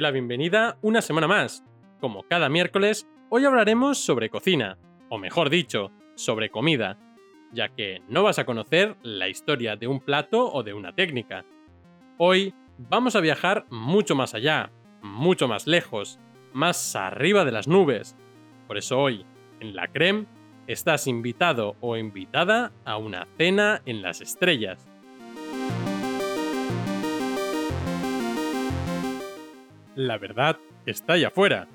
la bienvenida una semana más. Como cada miércoles, hoy hablaremos sobre cocina, o mejor dicho, sobre comida, ya que no vas a conocer la historia de un plato o de una técnica. Hoy vamos a viajar mucho más allá, mucho más lejos, más arriba de las nubes. Por eso hoy, en la Creme, estás invitado o invitada a una cena en las estrellas. La verdad está allá afuera.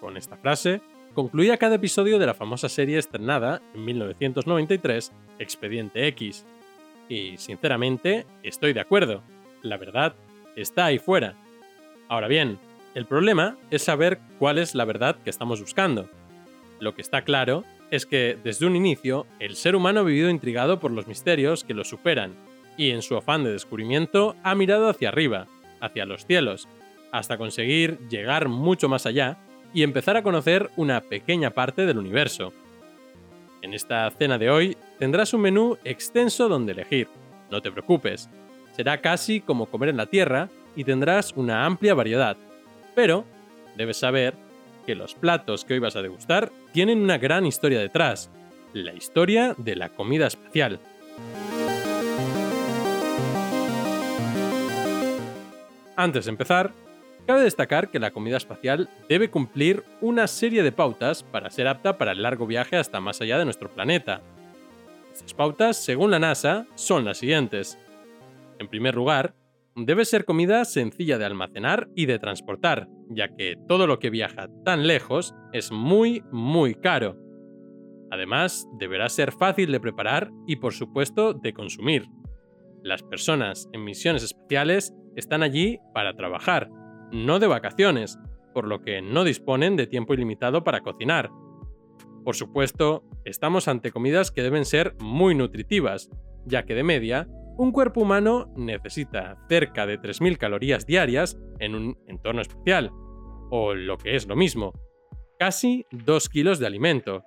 Con esta frase, concluía cada episodio de la famosa serie estrenada en 1993, Expediente X. Y, sinceramente, estoy de acuerdo. La verdad está ahí fuera. Ahora bien, el problema es saber cuál es la verdad que estamos buscando. Lo que está claro es que, desde un inicio, el ser humano ha vivido intrigado por los misterios que lo superan, y en su afán de descubrimiento ha mirado hacia arriba, hacia los cielos, hasta conseguir llegar mucho más allá y empezar a conocer una pequeña parte del universo. En esta cena de hoy tendrás un menú extenso donde elegir, no te preocupes, será casi como comer en la Tierra y tendrás una amplia variedad, pero debes saber que los platos que hoy vas a degustar tienen una gran historia detrás, la historia de la comida espacial. Antes de empezar, Cabe destacar que la comida espacial debe cumplir una serie de pautas para ser apta para el largo viaje hasta más allá de nuestro planeta. Estas pautas, según la NASA, son las siguientes. En primer lugar, debe ser comida sencilla de almacenar y de transportar, ya que todo lo que viaja tan lejos es muy, muy caro. Además, deberá ser fácil de preparar y, por supuesto, de consumir. Las personas en misiones espaciales están allí para trabajar, no de vacaciones, por lo que no disponen de tiempo ilimitado para cocinar. Por supuesto, estamos ante comidas que deben ser muy nutritivas, ya que de media, un cuerpo humano necesita cerca de 3.000 calorías diarias en un entorno especial, o lo que es lo mismo, casi 2 kilos de alimento.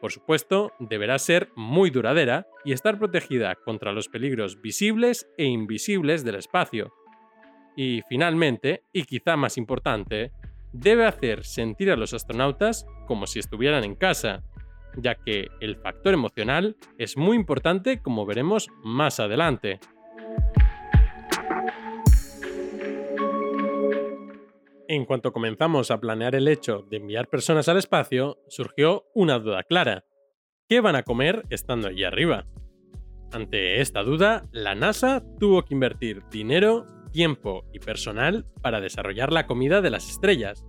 Por supuesto, deberá ser muy duradera y estar protegida contra los peligros visibles e invisibles del espacio, y finalmente, y quizá más importante, debe hacer sentir a los astronautas como si estuvieran en casa, ya que el factor emocional es muy importante como veremos más adelante. En cuanto comenzamos a planear el hecho de enviar personas al espacio, surgió una duda clara. ¿Qué van a comer estando allí arriba? Ante esta duda, la NASA tuvo que invertir dinero tiempo y personal para desarrollar la comida de las estrellas,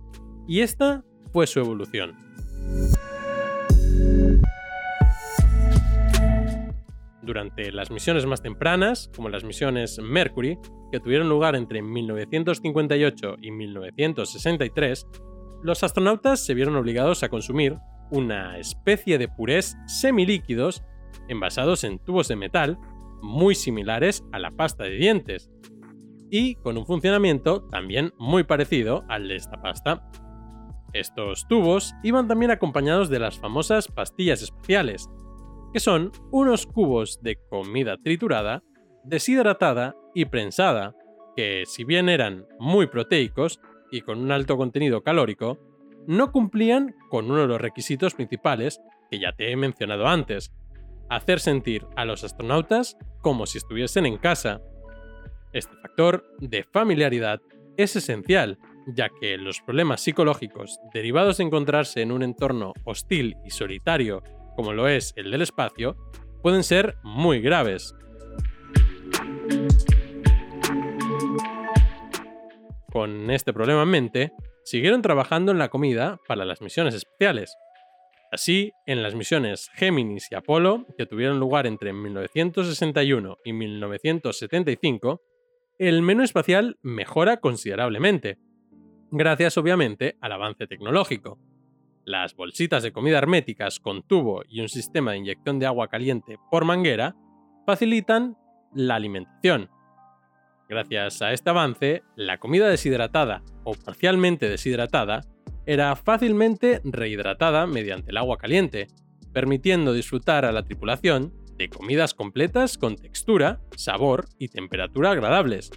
y esta fue su evolución. Durante las misiones más tempranas, como las misiones Mercury, que tuvieron lugar entre 1958 y 1963, los astronautas se vieron obligados a consumir una especie de purés semilíquidos envasados en tubos de metal muy similares a la pasta de dientes, y con un funcionamiento también muy parecido al de esta pasta. Estos tubos iban también acompañados de las famosas pastillas especiales, que son unos cubos de comida triturada, deshidratada y prensada, que si bien eran muy proteicos y con un alto contenido calórico, no cumplían con uno de los requisitos principales que ya te he mencionado antes, hacer sentir a los astronautas como si estuviesen en casa este factor de familiaridad es esencial, ya que los problemas psicológicos derivados de encontrarse en un entorno hostil y solitario como lo es el del espacio pueden ser muy graves. Con este problema en mente, siguieron trabajando en la comida para las misiones especiales. Así, en las misiones Géminis y Apolo, que tuvieron lugar entre 1961 y 1975, el menú espacial mejora considerablemente, gracias obviamente al avance tecnológico. Las bolsitas de comida herméticas con tubo y un sistema de inyección de agua caliente por manguera facilitan la alimentación. Gracias a este avance, la comida deshidratada o parcialmente deshidratada era fácilmente rehidratada mediante el agua caliente, permitiendo disfrutar a la tripulación de comidas completas con textura, sabor y temperatura agradables.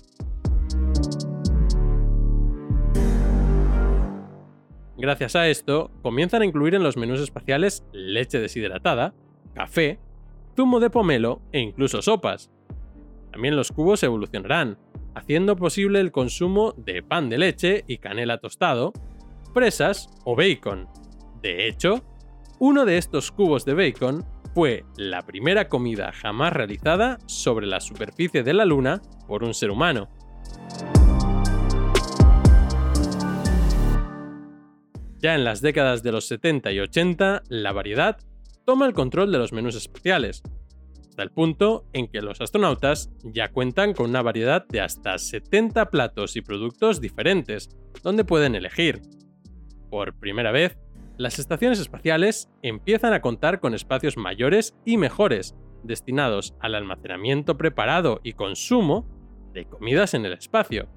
Gracias a esto, comienzan a incluir en los menús espaciales leche deshidratada, café, zumo de pomelo e incluso sopas. También los cubos evolucionarán, haciendo posible el consumo de pan de leche y canela tostado, fresas o bacon. De hecho, uno de estos cubos de bacon fue la primera comida jamás realizada sobre la superficie de la Luna por un ser humano. Ya en las décadas de los 70 y 80, la variedad toma el control de los menús espaciales, hasta el punto en que los astronautas ya cuentan con una variedad de hasta 70 platos y productos diferentes, donde pueden elegir. Por primera vez, las estaciones espaciales empiezan a contar con espacios mayores y mejores, destinados al almacenamiento preparado y consumo de comidas en el espacio.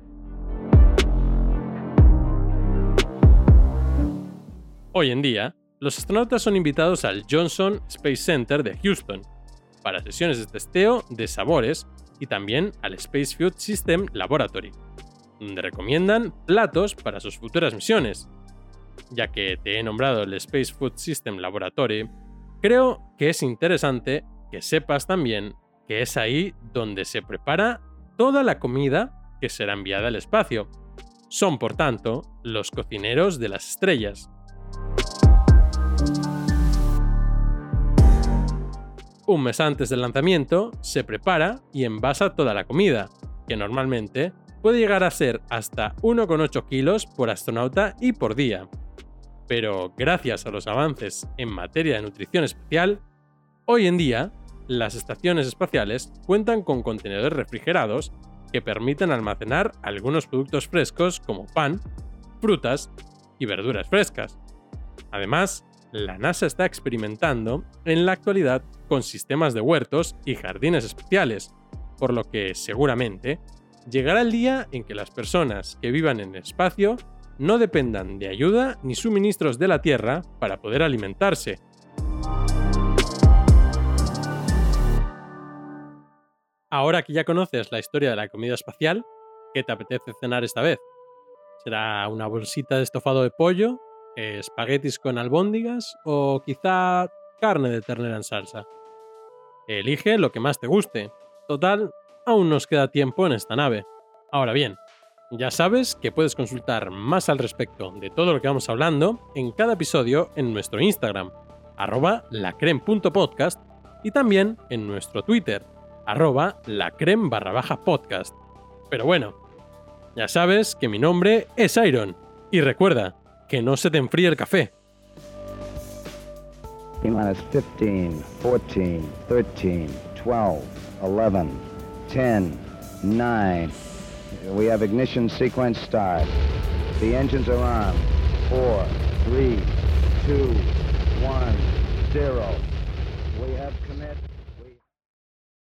Hoy en día, los astronautas son invitados al Johnson Space Center de Houston para sesiones de testeo de sabores y también al Space Food System Laboratory, donde recomiendan platos para sus futuras misiones. Ya que te he nombrado el Space Food System Laboratory, creo que es interesante que sepas también que es ahí donde se prepara toda la comida que será enviada al espacio. Son, por tanto, los cocineros de las estrellas. Un mes antes del lanzamiento, se prepara y envasa toda la comida, que normalmente puede llegar a ser hasta 1,8 kilos por astronauta y por día. Pero gracias a los avances en materia de nutrición especial, hoy en día las estaciones espaciales cuentan con contenedores refrigerados que permiten almacenar algunos productos frescos como pan, frutas y verduras frescas. Además, la NASA está experimentando en la actualidad con sistemas de huertos y jardines especiales, por lo que seguramente llegará el día en que las personas que vivan en el espacio no dependan de ayuda ni suministros de la Tierra para poder alimentarse. Ahora que ya conoces la historia de la comida espacial, ¿qué te apetece cenar esta vez? ¿Será una bolsita de estofado de pollo, espaguetis con albóndigas o quizá carne de ternera en salsa? Elige lo que más te guste. Total, aún nos queda tiempo en esta nave. Ahora bien, ya sabes que puedes consultar más al respecto de todo lo que vamos hablando en cada episodio en nuestro Instagram, arroba lacrem.podcast y también en nuestro Twitter, arroba lacrem barra baja podcast. Pero bueno, ya sabes que mi nombre es Iron y recuerda que no se te enfríe el café. 15, 14, 13, 12, 11, 10, 9. We have ignition sequence start. The engines are on. Four, three, two, one, zero. 3, 2, 1, 0.